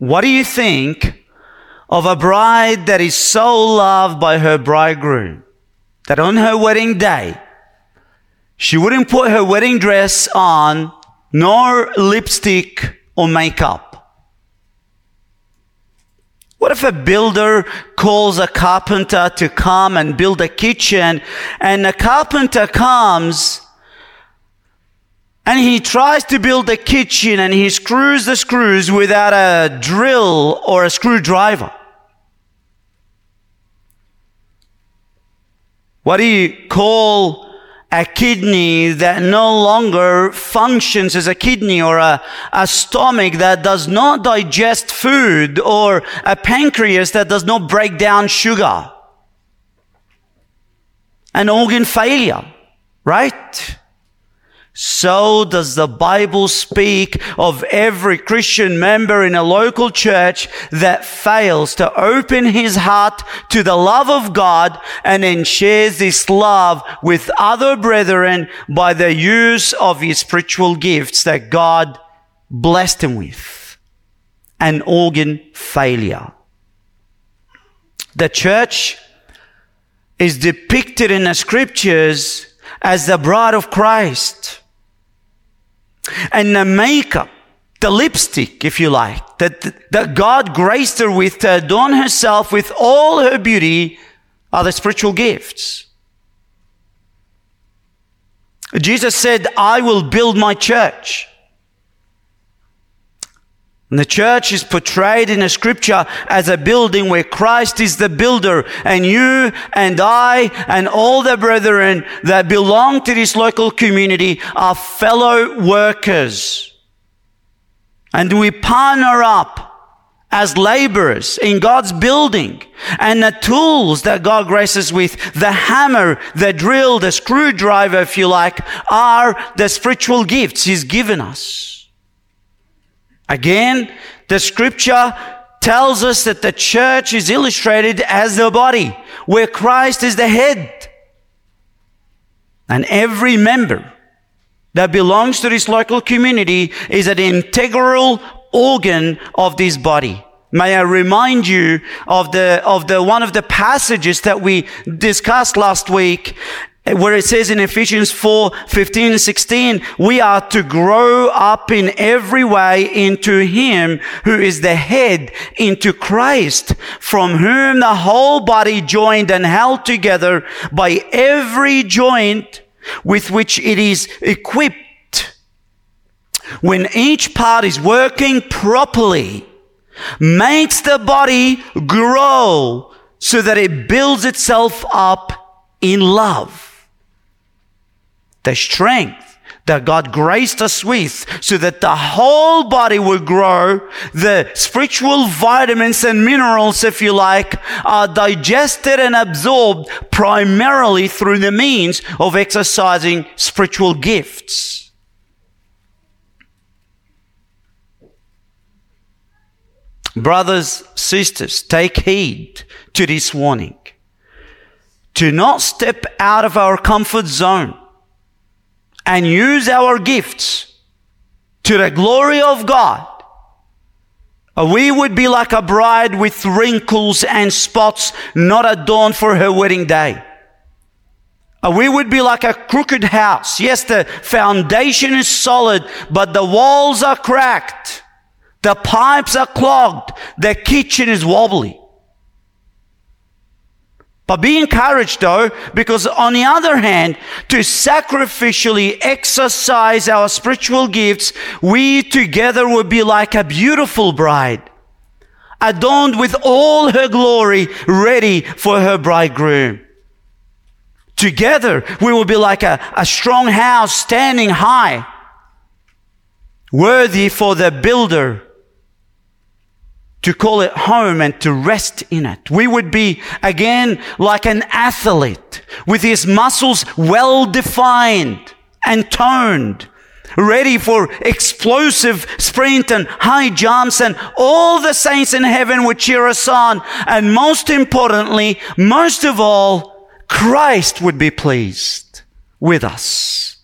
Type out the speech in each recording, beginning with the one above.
What do you think of a bride that is so loved by her bridegroom that on her wedding day, she wouldn't put her wedding dress on, nor lipstick or makeup? What if a builder calls a carpenter to come and build a kitchen and the carpenter comes and he tries to build a kitchen and he screws the screws without a drill or a screwdriver? What do you call a kidney that no longer functions as a kidney or a, a stomach that does not digest food or a pancreas that does not break down sugar. An organ failure, right? So does the Bible speak of every Christian member in a local church that fails to open his heart to the love of God and then shares this love with other brethren by the use of his spiritual gifts that God blessed him with. An organ failure. The church is depicted in the scriptures as the bride of Christ. And the makeup, the lipstick, if you like, that, that God graced her with to adorn herself with all her beauty are the spiritual gifts. Jesus said, I will build my church. And the church is portrayed in the scripture as a building where Christ is the builder and you and I and all the brethren that belong to this local community are fellow workers. And we partner up as laborers in God's building and the tools that God graces with, the hammer, the drill, the screwdriver, if you like, are the spiritual gifts He's given us. Again, the scripture tells us that the church is illustrated as the body, where Christ is the head. And every member that belongs to this local community is an integral organ of this body. May I remind you of the, of the, one of the passages that we discussed last week where it says in Ephesians 4, 15 16, we are to grow up in every way into Him who is the head, into Christ, from whom the whole body joined and held together by every joint with which it is equipped. When each part is working properly, makes the body grow so that it builds itself up in love the strength that God graced us with so that the whole body would grow. The spiritual vitamins and minerals, if you like, are digested and absorbed primarily through the means of exercising spiritual gifts. Brothers, sisters, take heed to this warning. Do not step out of our comfort zone and use our gifts to the glory of God, uh, we would be like a bride with wrinkles and spots not adorned for her wedding day. Uh, we would be like a crooked house. Yes, the foundation is solid, but the walls are cracked. The pipes are clogged. The kitchen is wobbly. But be encouraged though, because on the other hand, to sacrificially exercise our spiritual gifts, we together will be like a beautiful bride, adorned with all her glory, ready for her bridegroom. Together, we will be like a, a strong house standing high, worthy for the builder to call it home and to rest in it. We would be again like an athlete with his muscles well defined and toned, ready for explosive sprint and high jumps and all the saints in heaven would cheer us on. And most importantly, most of all, Christ would be pleased with us.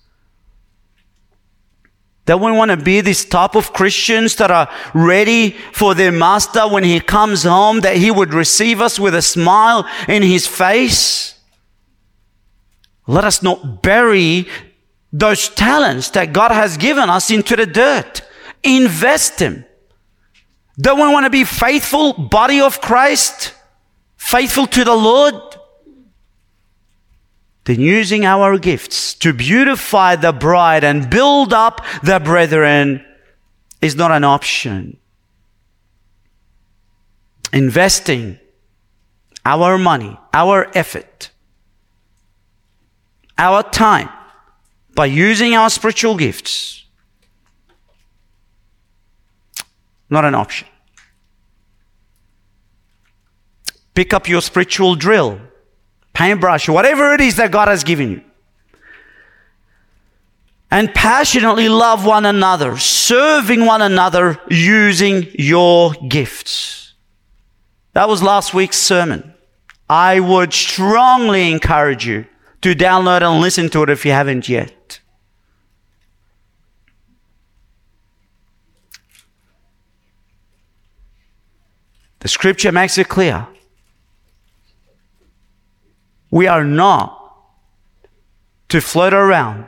That we want to be this type of Christians that are ready for their master when he comes home, that he would receive us with a smile in his face. Let us not bury those talents that God has given us into the dirt. Invest them. Don't we want to be faithful body of Christ? Faithful to the Lord? Then using our gifts to beautify the bride and build up the brethren is not an option. Investing our money, our effort, our time by using our spiritual gifts not an option. Pick up your spiritual drill, paintbrush, whatever it is that God has given you. And passionately love one another, serving one another using your gifts. That was last week's sermon. I would strongly encourage you to download and listen to it if you haven't yet. The scripture makes it clear. We are not to float around,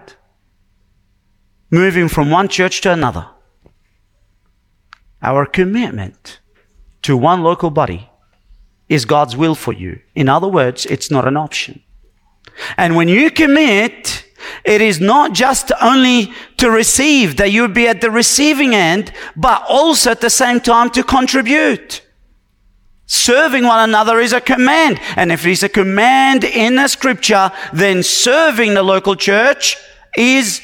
moving from one church to another. Our commitment to one local body is God's will for you. In other words, it's not an option. And when you commit, it is not just only to receive, that you would be at the receiving end, but also at the same time to contribute. Serving one another is a command. And if it is a command in the scripture, then serving the local church is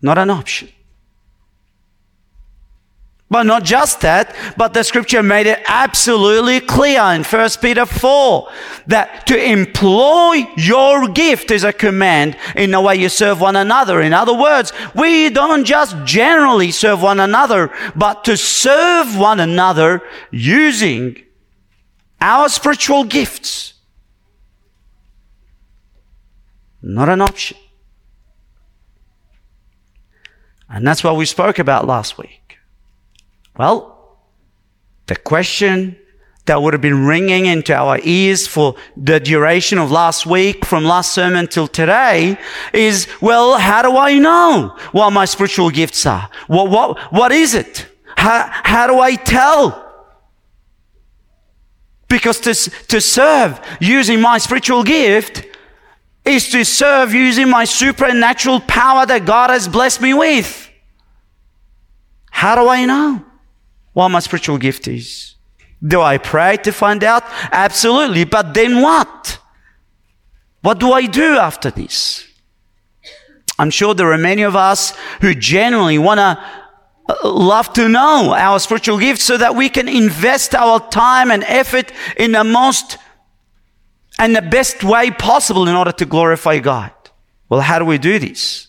not an option. But not just that, but the scripture made it absolutely clear in 1 Peter 4 that to employ your gift is a command in the way you serve one another. In other words, we don't just generally serve one another, but to serve one another using our spiritual gifts. Not an option. And that's what we spoke about last week. Well, the question that would have been ringing into our ears for the duration of last week, from last sermon till today, is, well, how do I know what my spiritual gifts are? What, what, what is it? How, how do I tell? Because to, to serve using my spiritual gift is to serve using my supernatural power that God has blessed me with. How do I know what my spiritual gift is? Do I pray to find out? Absolutely. But then what? What do I do after this? I'm sure there are many of us who genuinely want to love to know our spiritual gifts so that we can invest our time and effort in the most and the best way possible in order to glorify God. Well, how do we do this?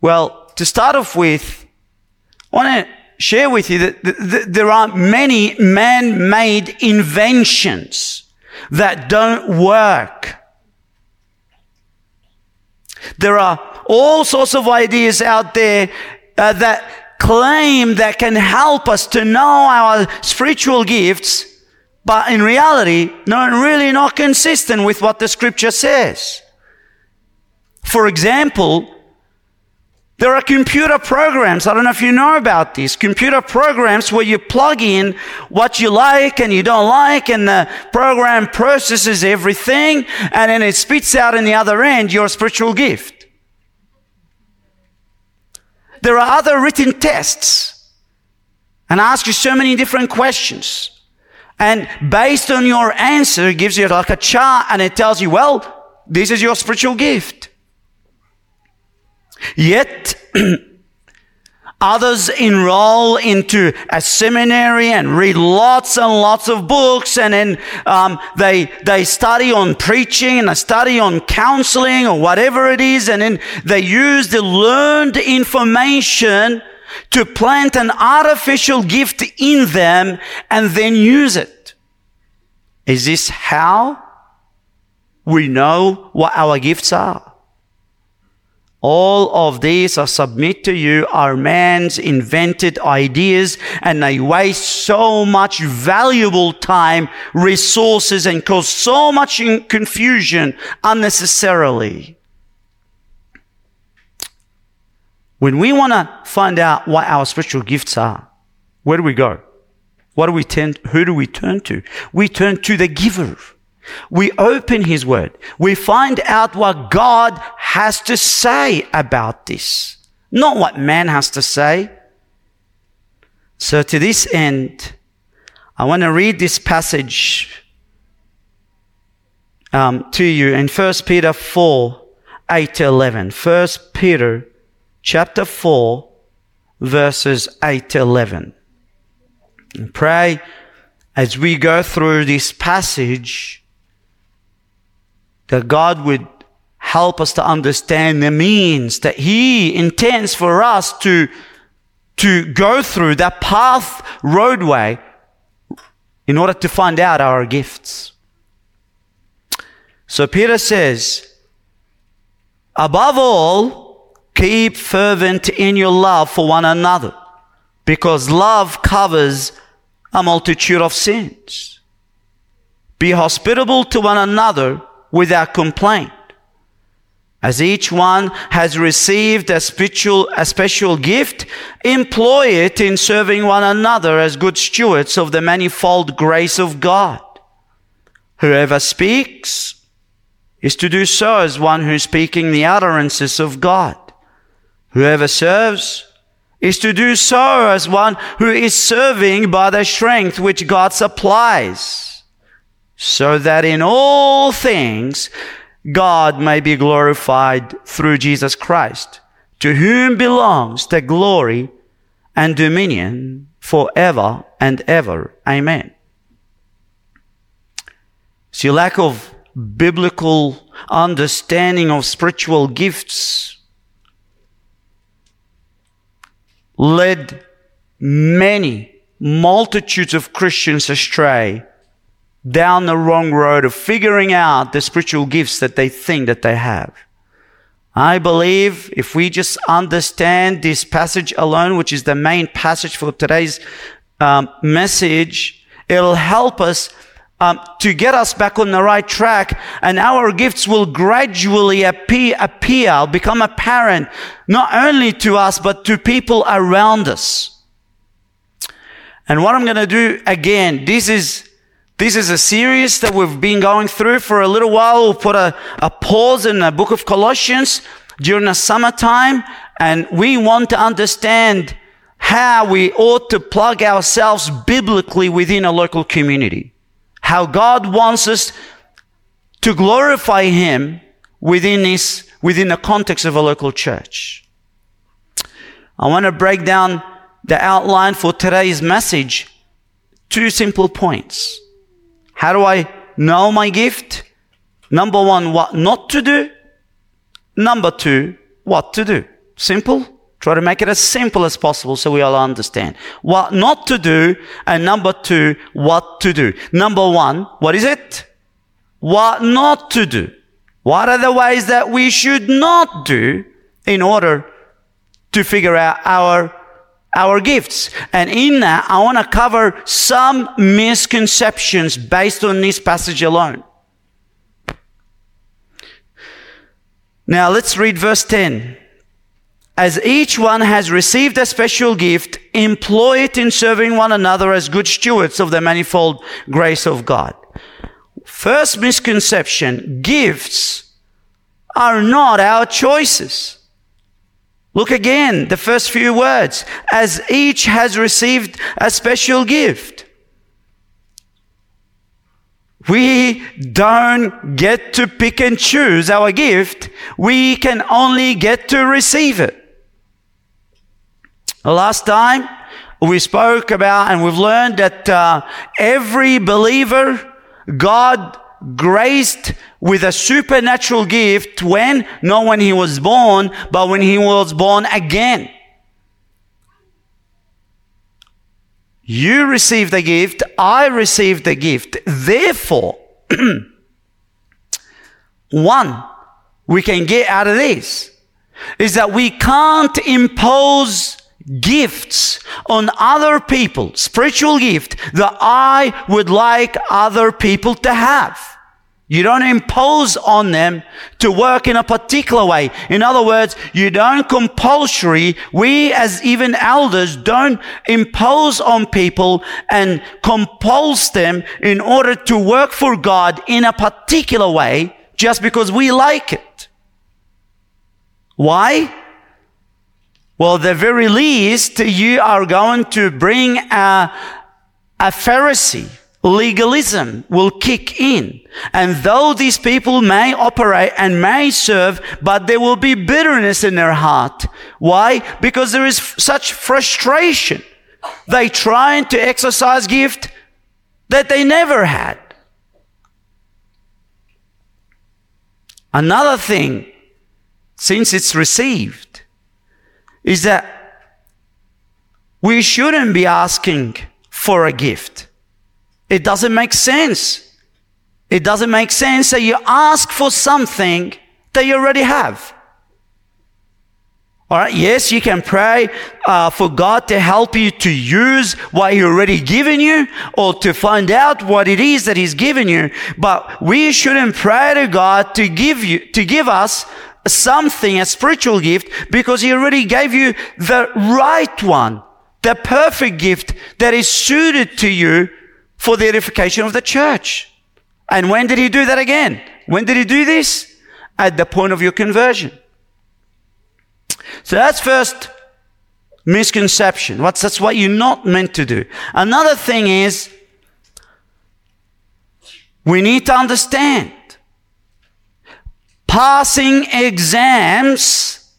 Well, to start off with, I want to share with you that there are many man-made inventions that don't work. There are all sorts of ideas out there uh, that claim that can help us to know our spiritual gifts, but in reality, not really not consistent with what the scripture says. For example, there are computer programs. I don't know if you know about these computer programs where you plug in what you like and you don't like and the program processes everything and then it spits out in the other end your spiritual gift. There are other written tests and ask you so many different questions. And based on your answer, it gives you like a chart and it tells you, well, this is your spiritual gift. Yet, Others enroll into a seminary and read lots and lots of books and then um, they, they study on preaching and they study on counseling or whatever it is and then they use the learned information to plant an artificial gift in them and then use it. Is this how we know what our gifts are? All of these, I submit to you, are man's invented ideas and they waste so much valuable time, resources, and cause so much confusion unnecessarily. When we want to find out what our spiritual gifts are, where do we go? What do we turn, who do we turn to? We turn to the giver. We open his word. We find out what God has to say about this, not what man has to say. So to this end, I want to read this passage um, to you in 1 Peter 4, 8 to 11. 1 Peter chapter 4, verses 8 to 11. And pray as we go through this passage that God would help us to understand the means that He intends for us to, to go through that path, roadway, in order to find out our gifts. So Peter says, above all, keep fervent in your love for one another, because love covers a multitude of sins. Be hospitable to one another without complaint. As each one has received a special, a special gift, employ it in serving one another as good stewards of the manifold grace of God. Whoever speaks is to do so as one who is speaking the utterances of God. Whoever serves is to do so as one who is serving by the strength which God supplies, so that in all things God may be glorified through Jesus Christ, to whom belongs the glory and dominion forever and ever. Amen. See, lack of biblical understanding of spiritual gifts led many multitudes of Christians astray down the wrong road of figuring out the spiritual gifts that they think that they have. I believe if we just understand this passage alone, which is the main passage for today's um, message, it'll help us um, to get us back on the right track, and our gifts will gradually appear, appear, become apparent, not only to us, but to people around us. And what I'm going to do again, this is, this is a series that we've been going through for a little while. We'll put a, a pause in the book of Colossians during the summertime, and we want to understand how we ought to plug ourselves biblically within a local community how God wants us to glorify Him within this, within the context of a local church. I want to break down the outline for today's message. Two simple points. How do I know my gift? Number one, what not to do. Number two, what to do. Simple. Try to make it as simple as possible so we all understand. What not to do, and number two, what to do. Number one, what is it? What not to do. What are the ways that we should not do in order to figure out our our gifts. And in that, I want to cover some misconceptions based on this passage alone. Now let's read verse 10 as each one has received a special gift, employ it in serving one another as good stewards of the manifold grace of God. First misconception, gifts are not our choices. Look again, the first few words. As each has received a special gift. We don't get to pick and choose our gift. We can only get to receive it. Last time we spoke about and we've learned that uh, every believer, God graced with a supernatural gift when? Not when he was born, but when he was born again. You received the gift, I received the gift. Therefore, one we can get out of this is that we can't impose gifts on other people, spiritual gift that I would like other people to have. You don't impose on them to work in a particular way. In other words, you don't compulsory. We as even elders don't impose on people and compulse them in order to work for God in a particular way just because we like it. Why? Well, the very least, you are going to bring a, a Pharisee legalism will kick in. And though these people may operate and may serve, but there will be bitterness in their heart. Why? Because there is such frustration. They trying to exercise gift that they never had. Another thing, since it's received, is that we shouldn't be asking for a gift. It doesn't make sense. It doesn't make sense that you ask for something that you already have. All right. Yes, you can pray uh, for God to help you to use what He already given you, or to find out what it is that He's given you. But we shouldn't pray to God to give you to give us something, a spiritual gift, because He already gave you the right one, the perfect gift that is suited to you for the edification of the church. And when did he do that again? When did he do this? At the point of your conversion. So that's first misconception. What's, that's what you're not meant to do. Another thing is, we need to understand passing exams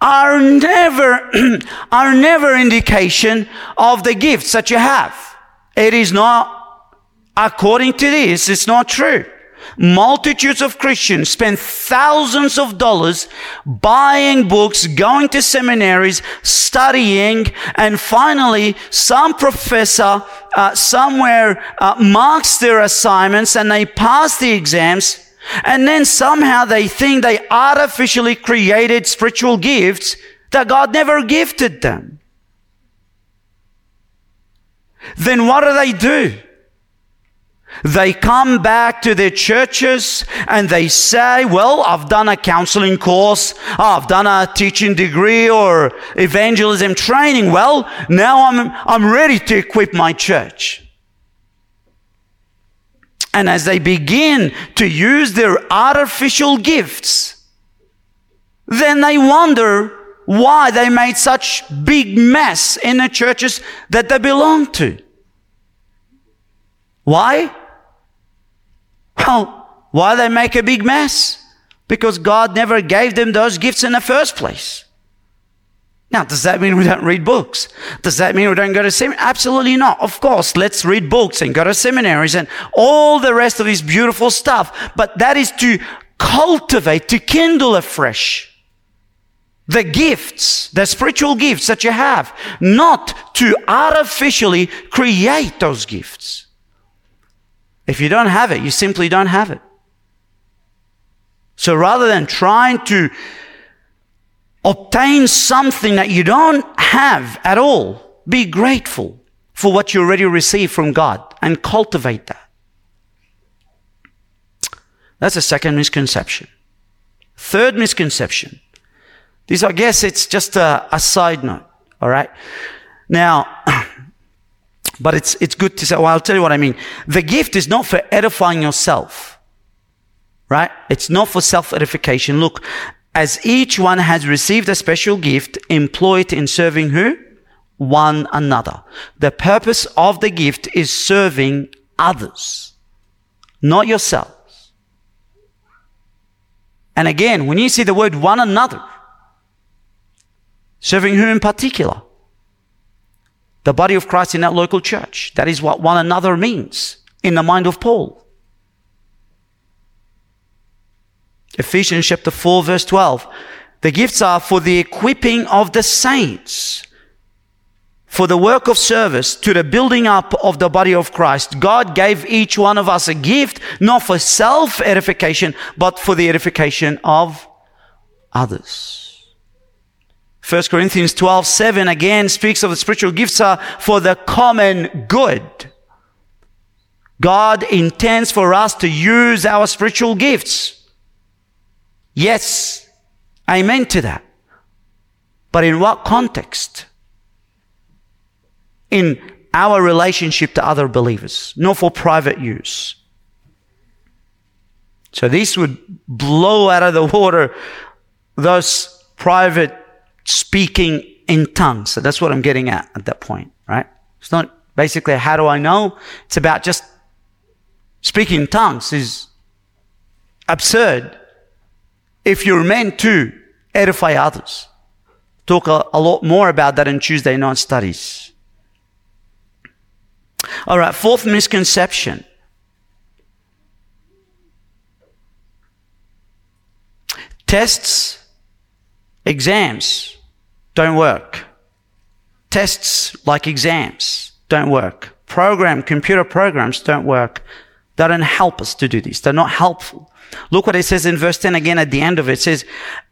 are never, are never indication of the gifts that you have. It is not According to this, it's not true. Multitudes of Christians spend thousands of dollars buying books, going to seminaries, studying, and finally, some professor uh, somewhere uh, marks their assignments and they pass the exams. And then somehow they think they artificially created spiritual gifts that God never gifted them. Then what do they do? They come back to their churches and they say, well, I've done a counseling course. I've done a teaching degree or evangelism training. Well, now I'm, I'm ready to equip my church. And as they begin to use their artificial gifts, then they wonder why they made such big mess in the churches that they belong to. Why? Well, why they make a big mess? Because God never gave them those gifts in the first place. Now, does that mean we don't read books? Does that mean we don't go to seminary? Absolutely not. Of course, let's read books and go to seminaries and all the rest of this beautiful stuff. But that is to cultivate, to kindle afresh the gifts, the spiritual gifts that you have, not to artificially create those gifts. If you don't have it, you simply don't have it. So rather than trying to obtain something that you don't have at all, be grateful for what you already received from God and cultivate that. That's a second misconception. Third misconception. This, I guess, it's just a, a side note. All right. Now, But it's, it's good to say, well, I'll tell you what I mean. The gift is not for edifying yourself, right? It's not for self edification. Look, as each one has received a special gift, employ it in serving who? One another. The purpose of the gift is serving others, not yourselves. And again, when you see the word one another, serving who in particular? the body of Christ in that local church. That is what one another means in the mind of Paul. Ephesians chapter 4 verse 12. The gifts are for the equipping of the saints, for the work of service to the building up of the body of Christ. God gave each one of us a gift, not for self edification, but for the edification of others. 1 Corinthians 12, 7 again speaks of the spiritual gifts are for the common good. God intends for us to use our spiritual gifts. Yes. Amen to that. But in what context? In our relationship to other believers, not for private use. So this would blow out of the water those private speaking in tongues. So that's what I'm getting at at that point, right? It's not basically how do I know? It's about just speaking in tongues is absurd if you're meant to edify others. Talk a, a lot more about that in Tuesday night studies. All right, fourth misconception. Tests, exams don't work. Tests like exams don't work. Program, computer programs don't work. They don't help us to do this. They're not helpful. Look what it says in verse 10 again at the end of it. It says,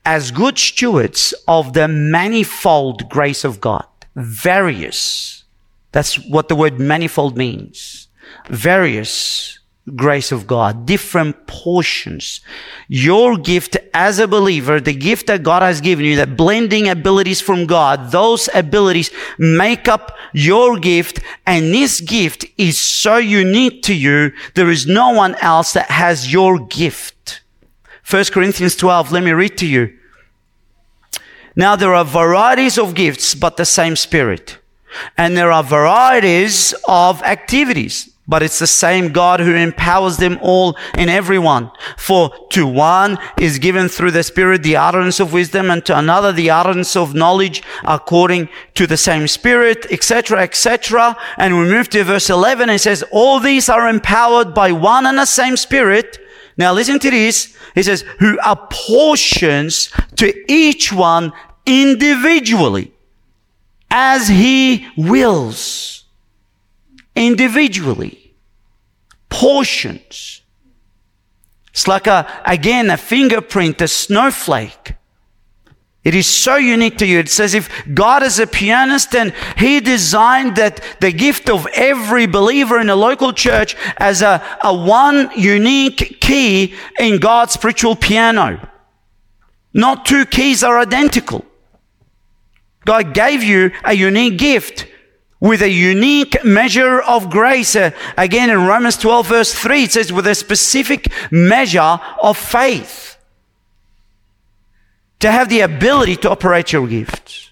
as good stewards of the manifold grace of God, various. That's what the word manifold means. Various grace of God, different portions. Your gift as a believer, the gift that God has given you, that blending abilities from God, those abilities make up your gift. And this gift is so unique to you. There is no one else that has your gift. 1 Corinthians 12, let me read to you. Now there are varieties of gifts, but the same spirit. And there are varieties of activities but it's the same God who empowers them all and everyone. For to one is given through the Spirit the utterance of wisdom, and to another the utterance of knowledge according to the same Spirit, etc., etc. And we move to verse 11 and it says, all these are empowered by one and the same Spirit. Now listen to this. He says, who apportions to each one individually as he wills. Individually portions. It's like a, again, a fingerprint, a snowflake. It is so unique to you. It says if God is a pianist and He designed that the gift of every believer in a local church as a, a one unique key in God's spiritual piano. Not two keys are identical. God gave you a unique gift with a unique measure of grace. Uh, again, in Romans 12, verse 3, it says, with a specific measure of faith. To have the ability to operate your gifts.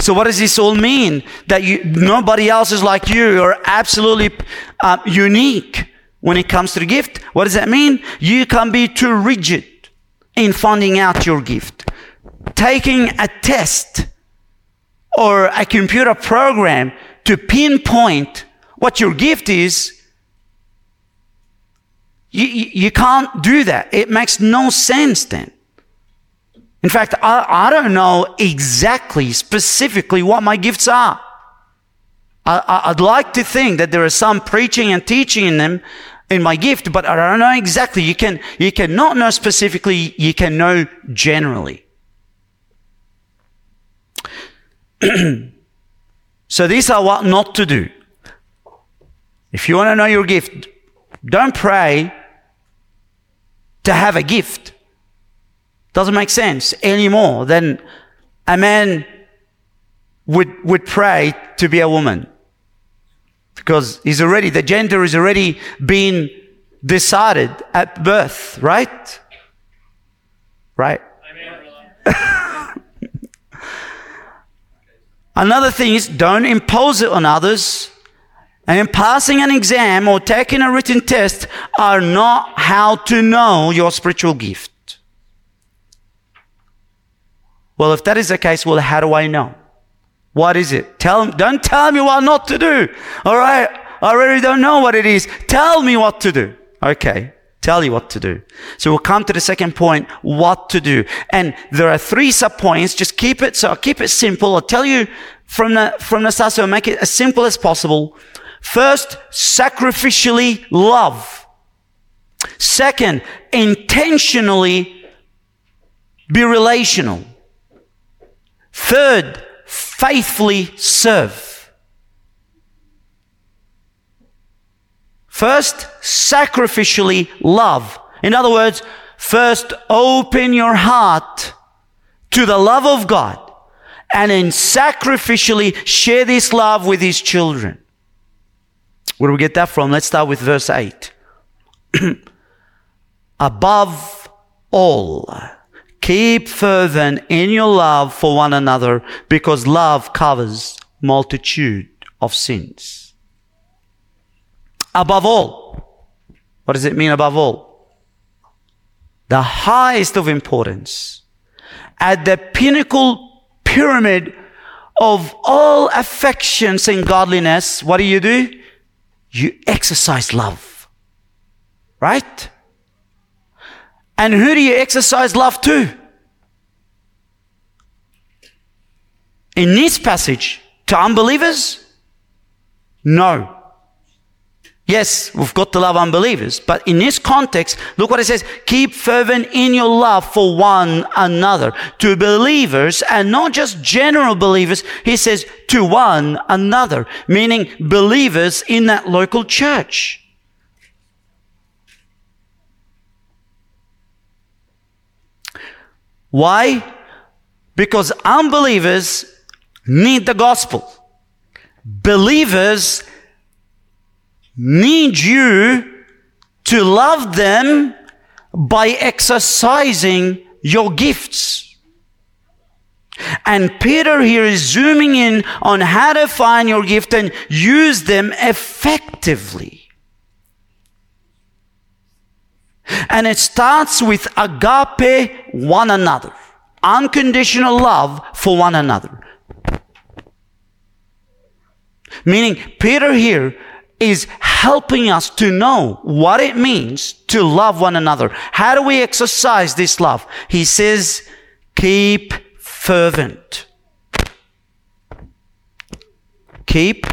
So, what does this all mean? That you, nobody else is like you. You're absolutely uh, unique when it comes to the gift. What does that mean? You can be too rigid in finding out your gift. Taking a test or a computer program to pinpoint what your gift is, you, you can't do that. It makes no sense then. In fact, I, I don't know exactly, specifically what my gifts are. I, I'd like to think that there is some preaching and teaching in them in my gift, but I don't know exactly. You can, you can not know specifically, you can know generally. so these are what not to do. If you want to know your gift, don't pray to have a gift. Doesn't make sense anymore than a man would, would pray to be a woman. Because he's already, the gender is already been decided at birth, right? Right? Another thing is don't impose it on others. And passing an exam or taking a written test are not how to know your spiritual gift. Well, if that is the case, well, how do I know? What is it? Tell, don't tell me what not to do. All right. I really don't know what it is. Tell me what to do. Okay tell you what to do. So we'll come to the second point, what to do. And there are three sub points. Just keep it, so I'll keep it simple. I'll tell you from the, from the start, so I'll make it as simple as possible. First, sacrificially love. Second, intentionally be relational. Third, faithfully serve. First, sacrificially love. In other words, first open your heart to the love of God and then sacrificially share this love with his children. Where do we get that from? Let's start with verse 8. Above all, keep fervent in your love for one another because love covers multitude of sins. Above all. What does it mean above all? The highest of importance. At the pinnacle pyramid of all affections and godliness, what do you do? You exercise love. Right? And who do you exercise love to? In this passage, to unbelievers? No. Yes, we've got to love unbelievers, but in this context, look what it says. Keep fervent in your love for one another. To believers, and not just general believers, he says to one another, meaning believers in that local church. Why? Because unbelievers need the gospel. Believers need you to love them by exercising your gifts. And Peter here is zooming in on how to find your gift and use them effectively. And it starts with agape one another, unconditional love for one another. Meaning, Peter here is helping us to know what it means to love one another. How do we exercise this love? He says, keep fervent. Keep.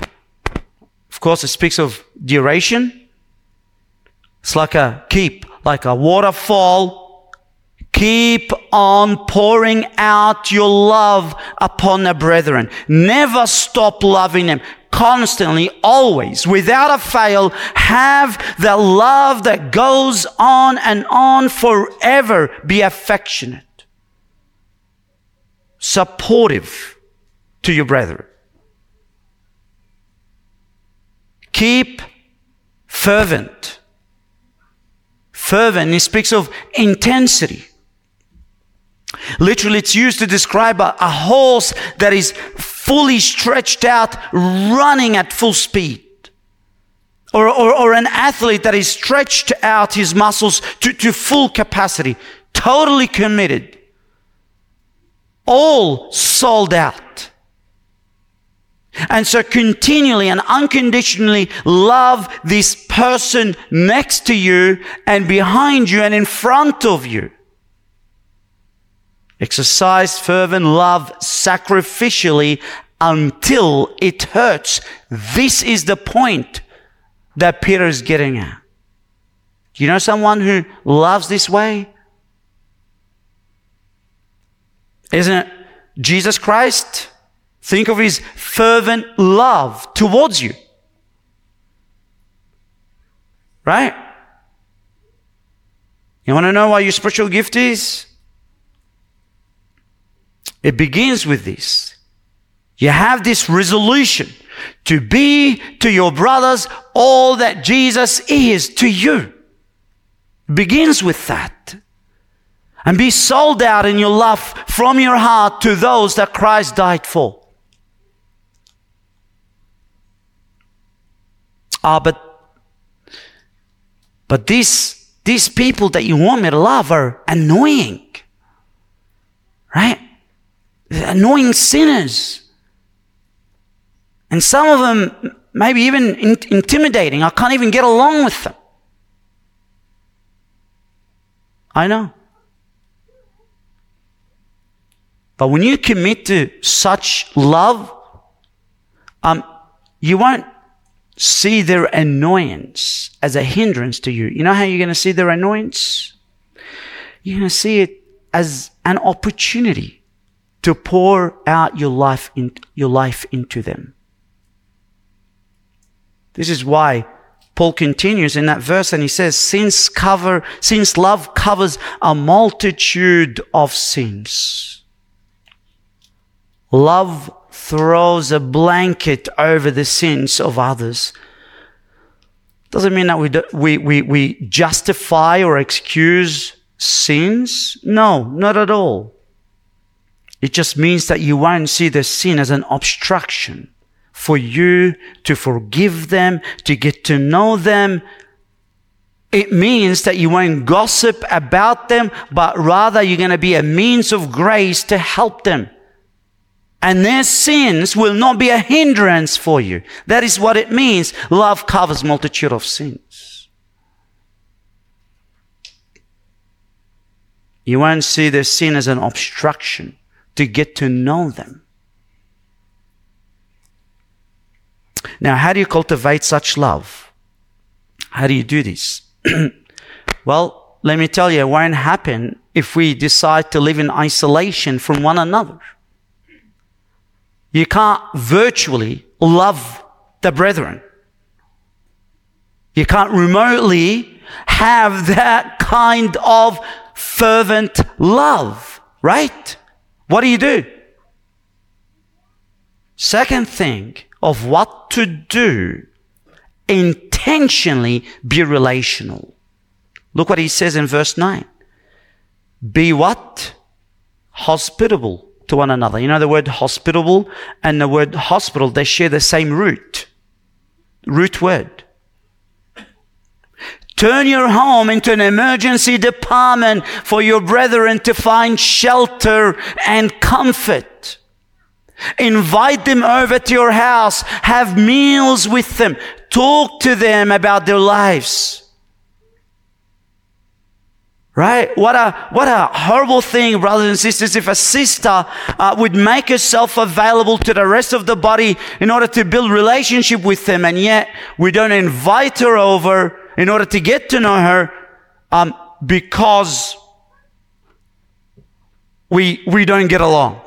Of course, it speaks of duration. It's like a keep, like a waterfall. Keep on pouring out your love upon the brethren. Never stop loving them constantly, always, without a fail, have the love that goes on and on forever. Be affectionate, supportive to your brethren. Keep fervent. Fervent, he speaks of intensity. Literally, it's used to describe a, a horse that is fully stretched out, running at full speed. Or, or, or, an athlete that is stretched out his muscles to, to full capacity, totally committed, all sold out. And so continually and unconditionally love this person next to you and behind you and in front of you. Exercise fervent love sacrificially until it hurts. This is the point that Peter is getting at. Do you know someone who loves this way? Isn't it Jesus Christ? Think of his fervent love towards you. Right? You want to know what your spiritual gift is? It begins with this. You have this resolution to be to your brothers all that Jesus is to you. It begins with that. And be sold out in your love from your heart to those that Christ died for. Ah, but but these these people that you want me to love are annoying. Right? Annoying sinners. And some of them maybe even in- intimidating. I can't even get along with them. I know. But when you commit to such love, um, you won't see their annoyance as a hindrance to you. You know how you're going to see their annoyance? You're going to see it as an opportunity to pour out your life, in, your life into them. This is why Paul continues in that verse and he says, since cover, since love covers a multitude of sins. Love throws a blanket over the sins of others. Doesn't mean that we, do, we, we, we justify or excuse sins. No, not at all. It just means that you won't see the sin as an obstruction for you to forgive them, to get to know them. It means that you won't gossip about them, but rather you're going to be a means of grace to help them. And their sins will not be a hindrance for you. That is what it means. Love covers multitude of sins. You won't see their sin as an obstruction to get to know them. Now, how do you cultivate such love? How do you do this? well, let me tell you, it won't happen if we decide to live in isolation from one another. You can't virtually love the brethren. You can't remotely have that kind of fervent love, right? What do you do? Second thing, of what to do, intentionally be relational. Look what he says in verse 9. Be what? Hospitable to one another. You know the word hospitable and the word hospital, they share the same root. Root word. Turn your home into an emergency department for your brethren to find shelter and comfort. Invite them over to your house. Have meals with them. Talk to them about their lives. Right? What a, what a horrible thing, brothers and sisters, if a sister uh, would make herself available to the rest of the body in order to build relationship with them, and yet we don't invite her over in order to get to know her um, because we, we don't get along.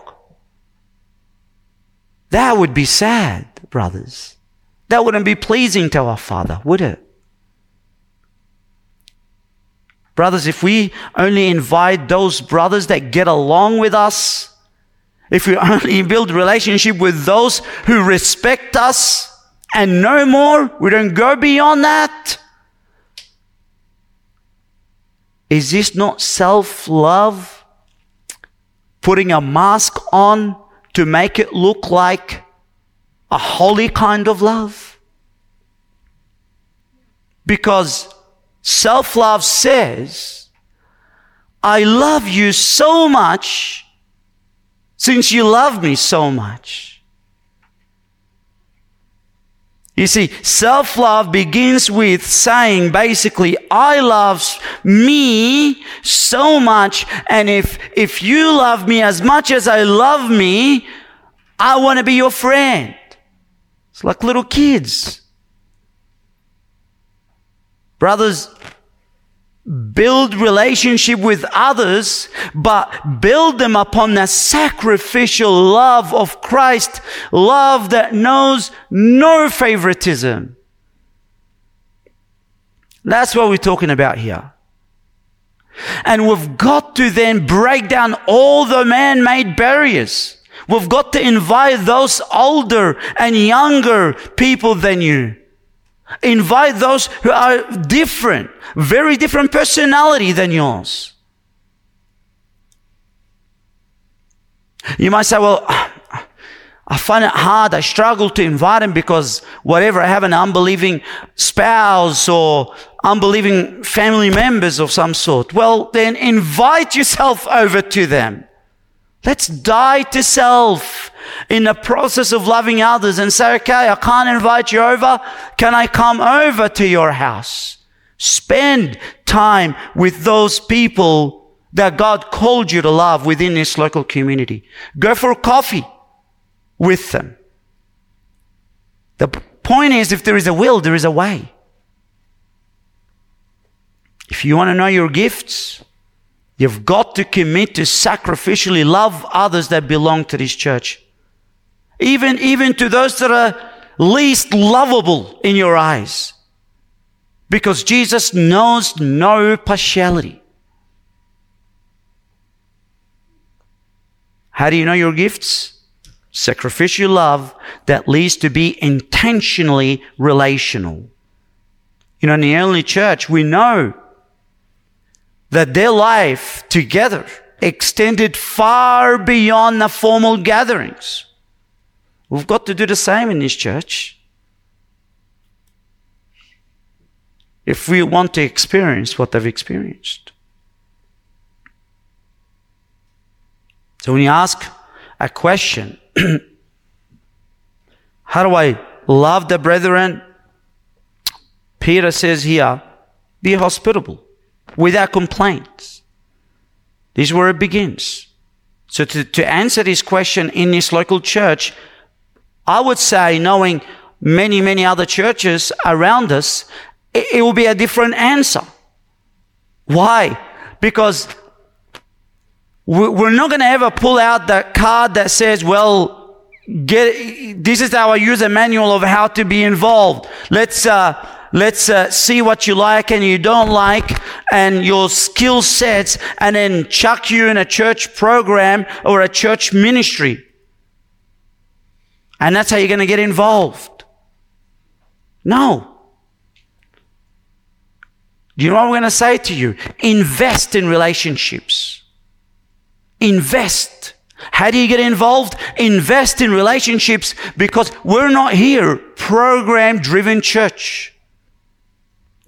That would be sad, brothers. That wouldn't be pleasing to our Father, would it? Brothers, if we only invite those brothers that get along with us, if we only build relationship with those who respect us and no more, we don't go beyond that. Is this not self love? Putting a mask on to make it look like a holy kind of love. Because self love says, I love you so much since you love me so much. You see, self love begins with saying basically, I love me so much, and if, if you love me as much as I love me, I want to be your friend. It's like little kids. Brothers, build relationship with others, but build them upon the sacrificial love of Christ, love that knows no favoritism. That's what we're talking about here. And we've got to then break down all the man-made barriers. We've got to invite those older and younger people than you. Invite those who are different, very different personality than yours. You might say, well, I find it hard. I struggle to invite them because whatever, I have an unbelieving spouse or unbelieving family members of some sort. Well, then invite yourself over to them. Let's die to self in the process of loving others and say, okay, I can't invite you over. Can I come over to your house? Spend time with those people that God called you to love within this local community. Go for coffee with them. The point is, if there is a will, there is a way. If you want to know your gifts, You've got to commit to sacrificially love others that belong to this church. Even, even to those that are least lovable in your eyes. Because Jesus knows no partiality. How do you know your gifts? Sacrificial love that leads to be intentionally relational. You know, in the early church, we know that their life together extended far beyond the formal gatherings. We've got to do the same in this church. If we want to experience what they've experienced. So when you ask a question, how do I love the brethren? Peter says here, be hospitable without complaints. This is where it begins. So to, to answer this question in this local church, I would say, knowing many, many other churches around us, it, it will be a different answer. Why? Because we're not going to ever pull out the card that says, well, get, this is our user manual of how to be involved. Let's, uh, let's uh, see what you like and you don't like and your skill sets and then chuck you in a church program or a church ministry. And that's how you're going to get involved. No. Do you know what I'm going to say to you? Invest in relationships. Invest. How do you get involved? Invest in relationships because we're not here program driven church.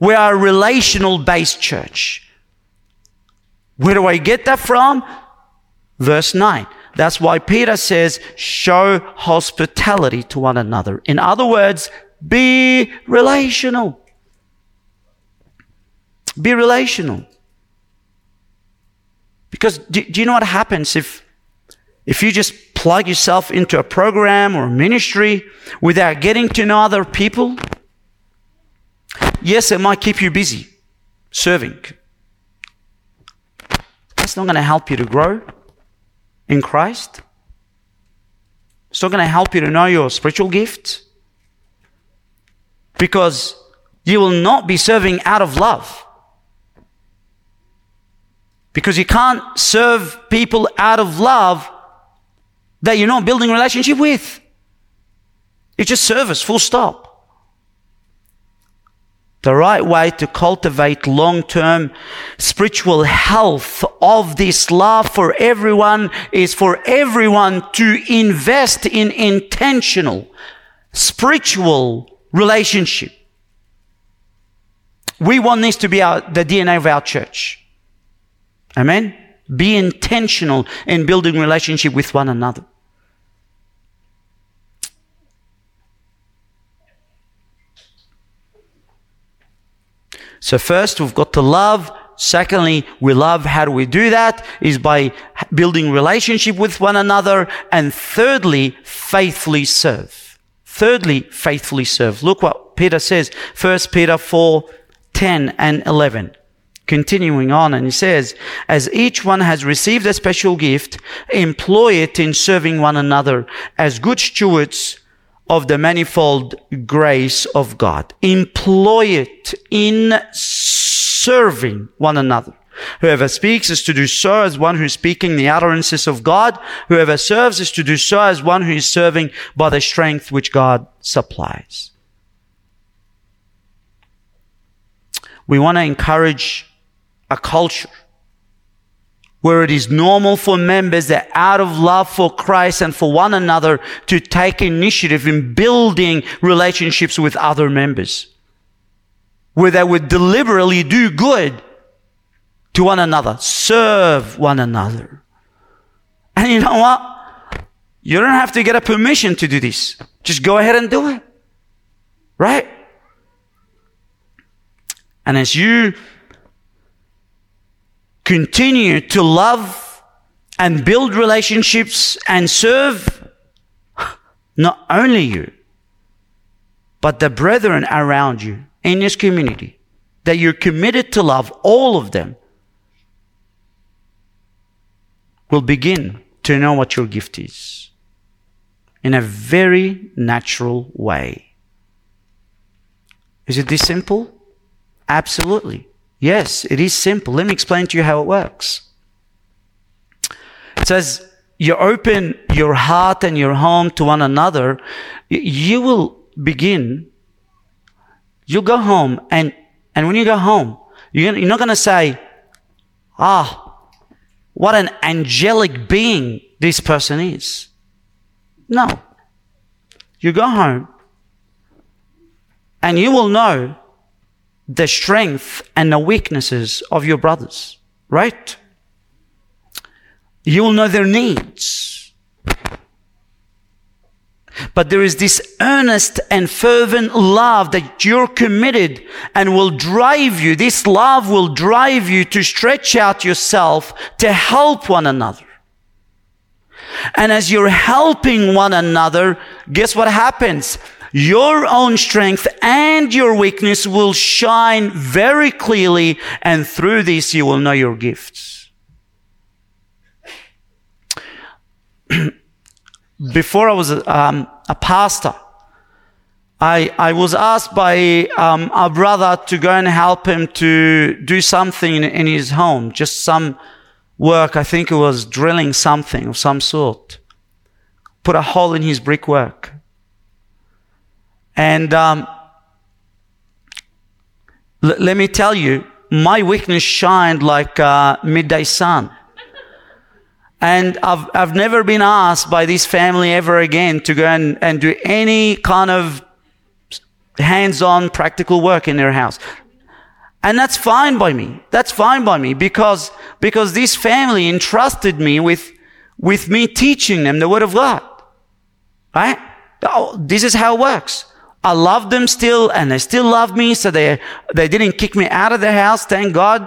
We are a relational based church. Where do I get that from? Verse 9. That's why Peter says, show hospitality to one another. In other words, be relational. Be relational. Because do, do, you know what happens if, if you just plug yourself into a program or a ministry without getting to know other people? Yes, it might keep you busy serving. That's not going to help you to grow in Christ. It's not going to help you to know your spiritual gift because you will not be serving out of love. Because you can't serve people out of love that you're not building a relationship with. It's just service, full stop. The right way to cultivate long-term spiritual health of this love for everyone is for everyone to invest in intentional spiritual relationship. We want this to be our, the DNA of our church. Amen. Be intentional in building relationship with one another. So first, we've got to love. Secondly, we love. How do we do that? Is by building relationship with one another. And thirdly, faithfully serve. Thirdly, faithfully serve. Look what Peter says. First Peter 4, 10 and 11. Continuing on, and he says, as each one has received a special gift, employ it in serving one another as good stewards of the manifold grace of God. Employ it in serving one another. Whoever speaks is to do so as one who is speaking the utterances of God. Whoever serves is to do so as one who is serving by the strength which God supplies. We want to encourage a culture where it is normal for members that out of love for Christ and for one another to take initiative in building relationships with other members. Where they would deliberately do good to one another, serve one another. And you know what? You don't have to get a permission to do this. Just go ahead and do it. Right? And as you continue to love and build relationships and serve not only you, but the brethren around you in this community, that you're committed to love all of them. will begin to know what your gift is in a very natural way. Is it this simple? Absolutely. Yes, it is simple. Let me explain to you how it works. It says, you open your heart and your home to one another, you will begin, you'll go home, and, and when you go home, you're, you're not going to say, ah, what an angelic being this person is. No. You go home and you will know the strength and the weaknesses of your brothers, right? You will know their needs. But there is this earnest and fervent love that you're committed and will drive you. This love will drive you to stretch out yourself to help one another. And as you're helping one another, guess what happens? Your own strength and your weakness will shine very clearly, and through this you will know your gifts. Before I was um, a pastor, I, I was asked by um, a brother to go and help him to do something in, in his home, just some work. I think it was drilling something of some sort. Put a hole in his brickwork. And um, l- let me tell you, my weakness shined like a midday sun. And I've, I've never been asked by this family ever again to go and, and do any kind of hands on practical work in their house. And that's fine by me. That's fine by me because, because this family entrusted me with, with me teaching them the word of God. Right? Oh, this is how it works. I love them still and they still love me. So they, they didn't kick me out of their house. Thank God.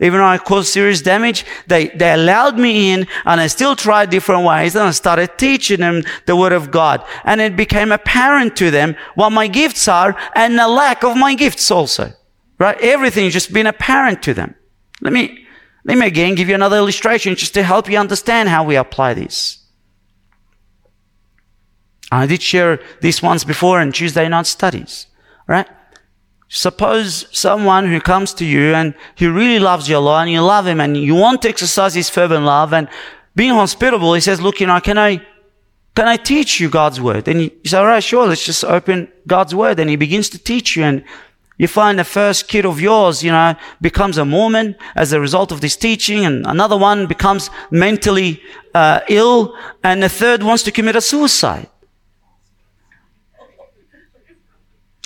Even though I caused serious damage, they, they allowed me in and I still tried different ways and I started teaching them the word of God. And it became apparent to them what my gifts are and the lack of my gifts also. Right? Everything just been apparent to them. Let me, let me again give you another illustration just to help you understand how we apply this. I did share this once before in Tuesday night studies, right? Suppose someone who comes to you and he really loves your lot and you love him and you want to exercise his fervent love and being hospitable, he says, look, you know, can I, can I teach you God's word? And you say, all right, sure, let's just open God's word. And he begins to teach you and you find the first kid of yours, you know, becomes a Mormon as a result of this teaching, and another one becomes mentally uh, ill, and the third wants to commit a suicide.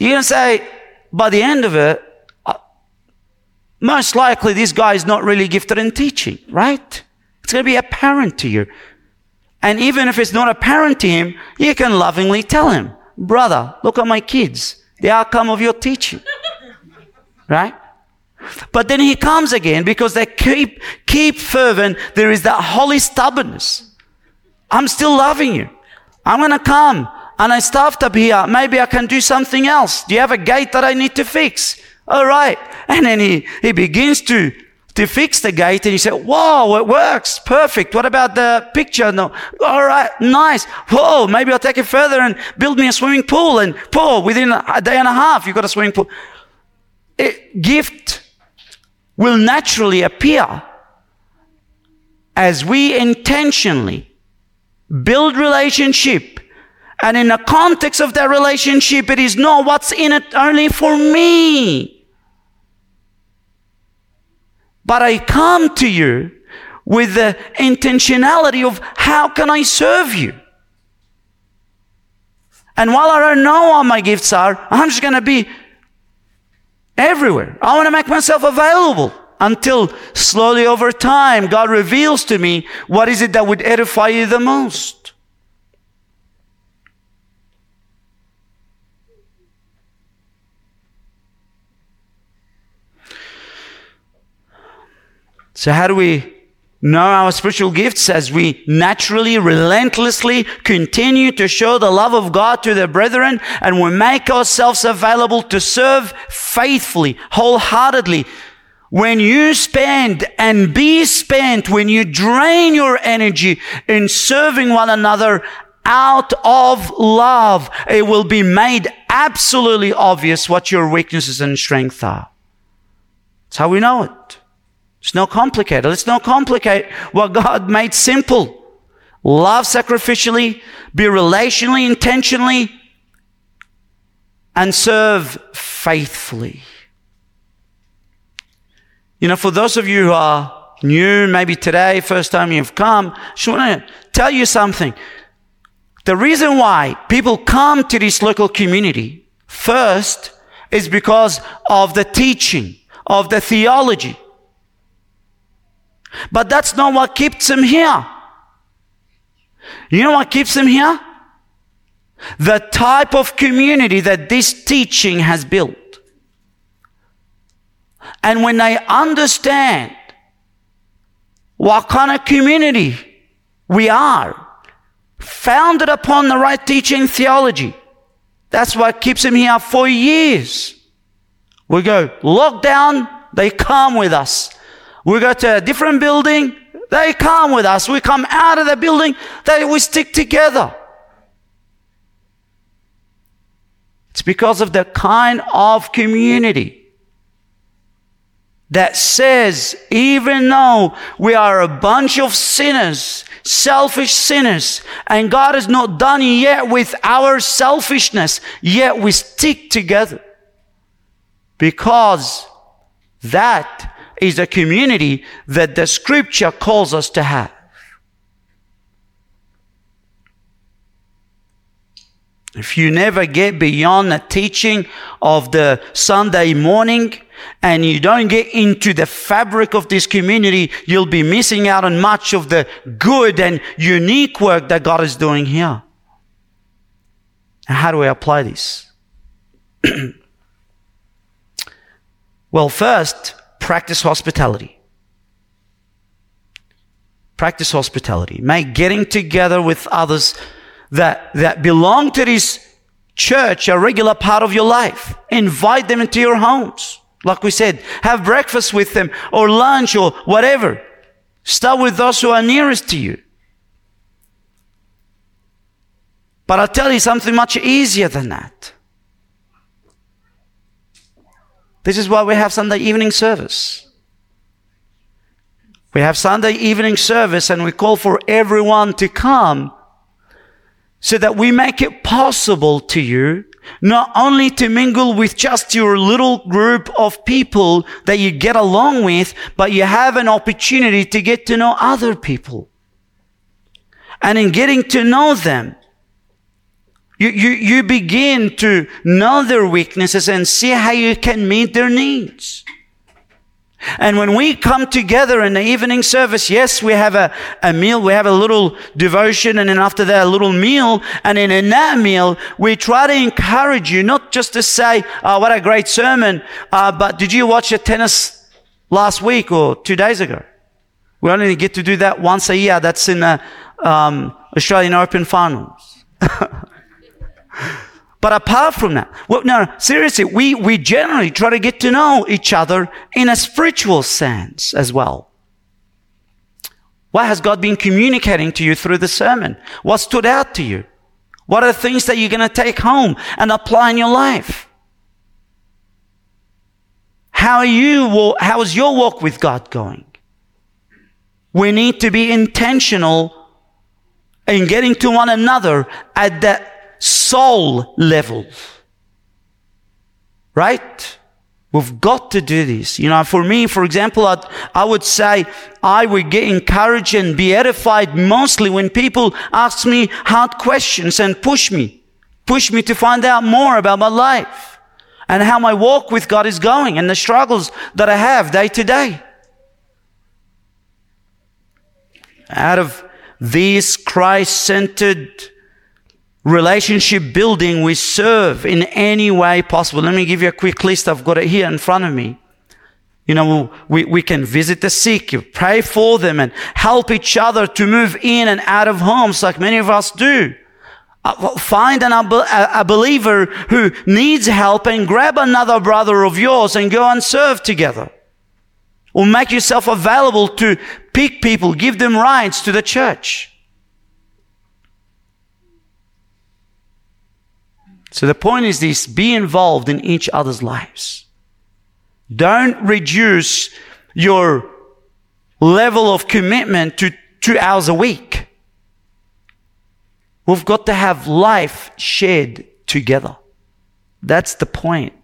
You're going to say, by the end of it, uh, most likely this guy is not really gifted in teaching, right? It's going to be apparent to you. And even if it's not apparent to him, you can lovingly tell him, brother, look at my kids the outcome of your teaching. Right? But then he comes again because they keep, keep fervent. There is that holy stubbornness. I'm still loving you. I'm going to come and I staffed up here. Maybe I can do something else. Do you have a gate that I need to fix? All right. And then he, he begins to to fix the gate and you say, whoa, it works. Perfect. What about the picture? No. All right. Nice. Whoa, maybe I'll take it further and build me a swimming pool and pour within a day and a half, you've got a swimming pool. It, gift will naturally appear as we intentionally build relationship and in the context of that relationship, it is not what's in it only for me. But I come to you with the intentionality of how can I serve you? And while I don't know what my gifts are, I'm just going to be everywhere. I want to make myself available until slowly over time God reveals to me what is it that would edify you the most. So, how do we know our spiritual gifts as we naturally, relentlessly continue to show the love of God to the brethren and we make ourselves available to serve faithfully, wholeheartedly, when you spend and be spent, when you drain your energy in serving one another out of love, it will be made absolutely obvious what your weaknesses and strengths are. That's how we know it. It's not complicated. Let's not complicate what God made simple. Love sacrificially, be relationally, intentionally, and serve faithfully. You know, for those of you who are new, maybe today, first time you've come, I just want to tell you something. The reason why people come to this local community first is because of the teaching, of the theology. But that's not what keeps them here. You know what keeps them here? The type of community that this teaching has built. And when they understand what kind of community we are, founded upon the right teaching theology, that's what keeps them here for years. We go lockdown, they come with us. We go to a different building, they come with us. We come out of the building, they, we stick together. It's because of the kind of community that says, even though we are a bunch of sinners, selfish sinners, and God is not done yet with our selfishness, yet we stick together. Because that is a community that the scripture calls us to have. If you never get beyond the teaching of the Sunday morning and you don't get into the fabric of this community, you'll be missing out on much of the good and unique work that God is doing here. How do we apply this? well, first, practice hospitality. Practice hospitality. Make getting together with others that, that belong to this church a regular part of your life. Invite them into your homes. Like we said, have breakfast with them or lunch or whatever. Start with those who are nearest to you. But I'll tell you something much easier than that. This is why we have Sunday evening service. We have Sunday evening service and we call for everyone to come so that we make it possible to you not only to mingle with just your little group of people that you get along with, but you have an opportunity to get to know other people. And in getting to know them, you, you, you begin to know their weaknesses and see how you can meet their needs. And when we come together in the evening service, yes, we have a, a meal, we have a little devotion, and then after that, a little meal. And then in that meal, we try to encourage you, not just to say, oh, what a great sermon, uh, but did you watch a tennis last week or two days ago? We only get to do that once a year. That's in the um, Australian Open finals. But apart from that, well, no, seriously, we, we generally try to get to know each other in a spiritual sense as well. What has God been communicating to you through the sermon? What stood out to you? What are the things that you're going to take home and apply in your life? How are you, how is your walk with God going? We need to be intentional in getting to one another at that soul level. Right? We've got to do this. You know, for me, for example, I'd, I would say I would get encouraged and be edified mostly when people ask me hard questions and push me, push me to find out more about my life and how my walk with God is going and the struggles that I have day to day. Out of these Christ centered relationship building, we serve in any way possible. Let me give you a quick list. I've got it here in front of me. You know, we, we can visit the sick, pray for them and help each other to move in and out of homes like many of us do. Uh, find an, a believer who needs help and grab another brother of yours and go and serve together. Or make yourself available to pick people, give them rights to the church. So the point is this be involved in each other's lives. Don't reduce your level of commitment to two hours a week. We've got to have life shared together. That's the point.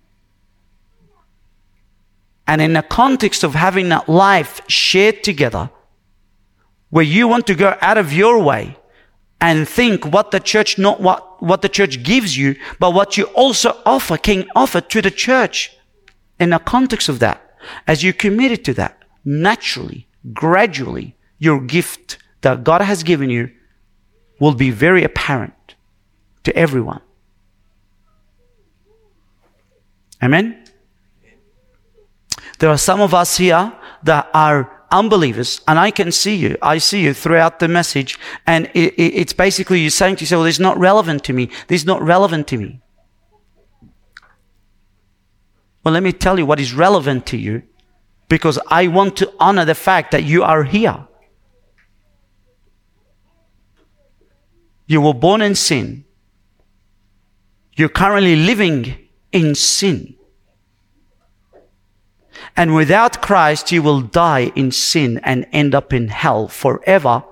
And in the context of having that life shared together, where you want to go out of your way and think what the church, not what, what the church gives you, but what you also offer, can offer to the church. In the context of that, as you committed to that, naturally, gradually, your gift that God has given you will be very apparent to everyone. Amen? There are some of us here that are unbelievers, and I can see you. I see you throughout the message, and it, it, it's basically you saying to yourself, well, "This is not relevant to me. This is not relevant to me." Well, let me tell you what is relevant to you, because I want to honor the fact that you are here. You were born in sin. You're currently living in sin. And without Christ, you will die in sin and end up in hell forever.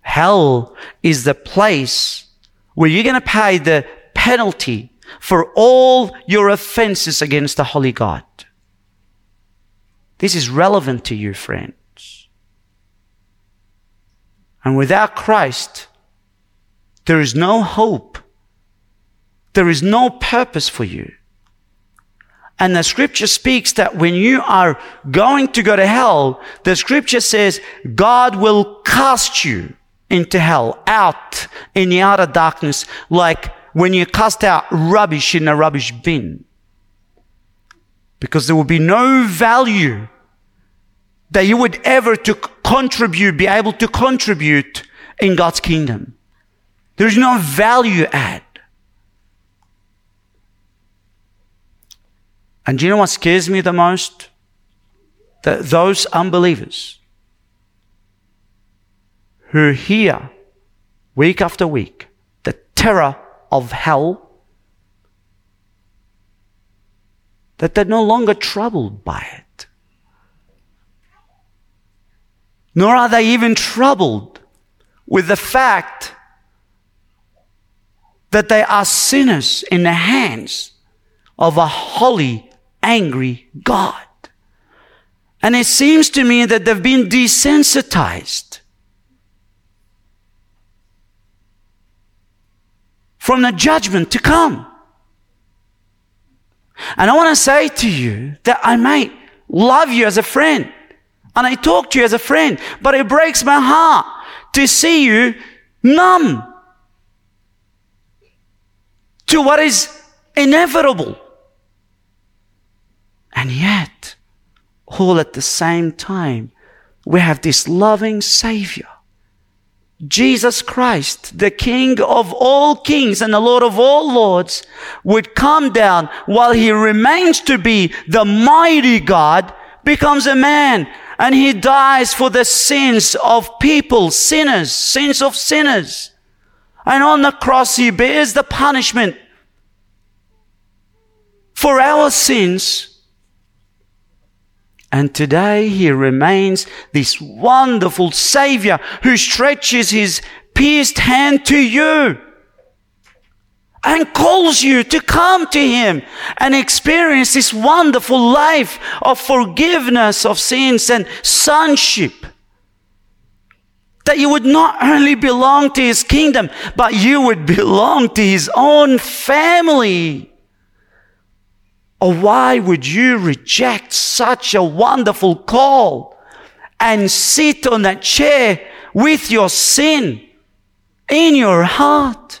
Hell is the place where you're going to pay the penalty for all your offenses against the Holy God. This is relevant to you, friends. And without Christ, there is no hope. There is no purpose for you. And the scripture speaks that when you are going to go to hell, the scripture says God will cast you into hell, out in the outer darkness, like when you cast out rubbish in a rubbish bin. Because there will be no value that you would ever to contribute, be able to contribute in God's kingdom. There's no value add. And do you know what scares me the most? That those unbelievers who hear week after week the terror of hell, that they're no longer troubled by it. Nor are they even troubled with the fact that they are sinners in the hands of a holy angry God. And it seems to me that they've been desensitized from the judgment to come. And I want to say to you that I might love you as a friend and I talk to you as a friend, but it breaks my heart to see you numb to what is inevitable. And yet, all at the same time, we have this loving Savior. Jesus Christ, the King of all kings and the Lord of all lords, would come down while he remains to be the mighty God, becomes a man, and he dies for the sins of people, sinners, sins of sinners. And on the cross, he bears the punishment for our sins and today he remains this wonderful savior who stretches his pierced hand to you and calls you to come to him and experience this wonderful life of forgiveness of sins and sonship. That you would not only belong to his kingdom, but you would belong to his own family. Or why would you reject such a wonderful call and sit on that chair with your sin in your heart?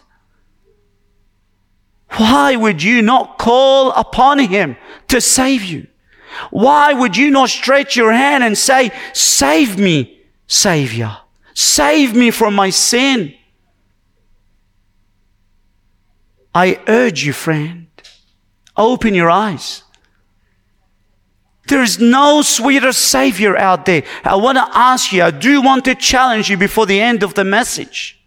Why would you not call upon him to save you? Why would you not stretch your hand and say, save me, savior. Save me from my sin. I urge you, friend, Open your eyes. There is no sweeter Savior out there. I want to ask you, I do want to challenge you before the end of the message.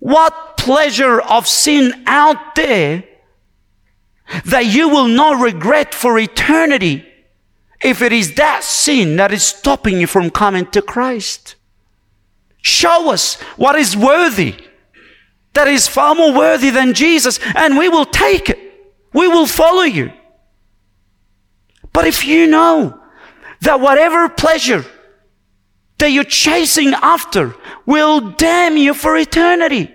What pleasure of sin out there that you will not regret for eternity if it is that sin that is stopping you from coming to Christ? Show us what is worthy, that is far more worthy than Jesus, and we will take it. We will follow you. But if you know that whatever pleasure that you're chasing after will damn you for eternity,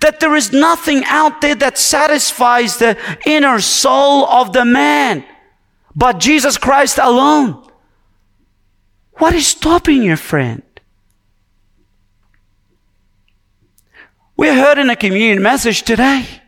that there is nothing out there that satisfies the inner soul of the man but Jesus Christ alone. What is stopping you, friend? We heard in a communion message today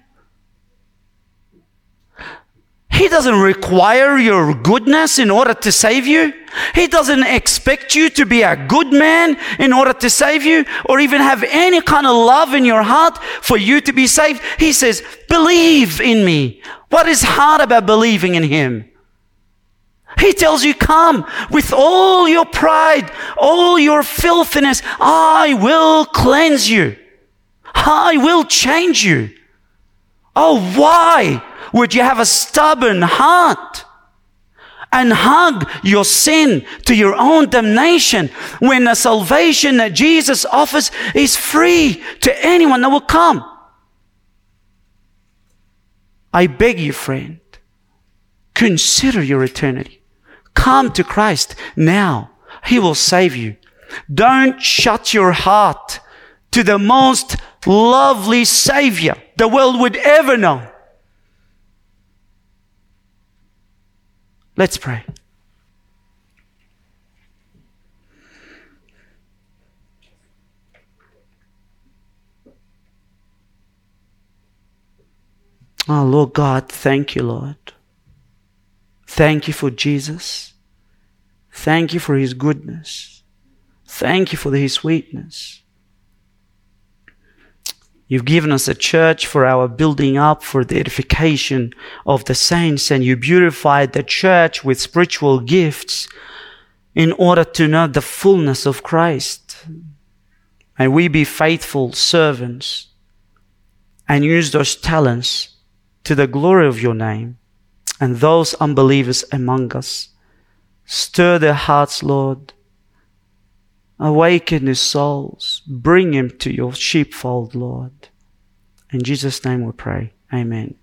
He doesn't require your goodness in order to save you. He doesn't expect you to be a good man in order to save you or even have any kind of love in your heart for you to be saved. He says, believe in me. What is hard about believing in him? He tells you, come with all your pride, all your filthiness. I will cleanse you. I will change you. Oh, why? would you have a stubborn heart and hug your sin to your own damnation when the salvation that Jesus offers is free to anyone that will come? I beg you, friend, consider your eternity. Come to Christ now. He will save you. Don't shut your heart to the most lovely Savior the world would ever know. Let's pray. Oh, Lord God, thank you, Lord. Thank you for Jesus. Thank you for his goodness. Thank you for his sweetness. You've given us a church for our building up, for the edification of the saints, and you beautified the church with spiritual gifts in order to know the fullness of Christ. May we be faithful servants and use those talents to the glory of your name and those unbelievers among us. Stir their hearts, Lord. Awaken his souls. Bring him to your sheepfold, Lord. In Jesus' name we pray. Amen.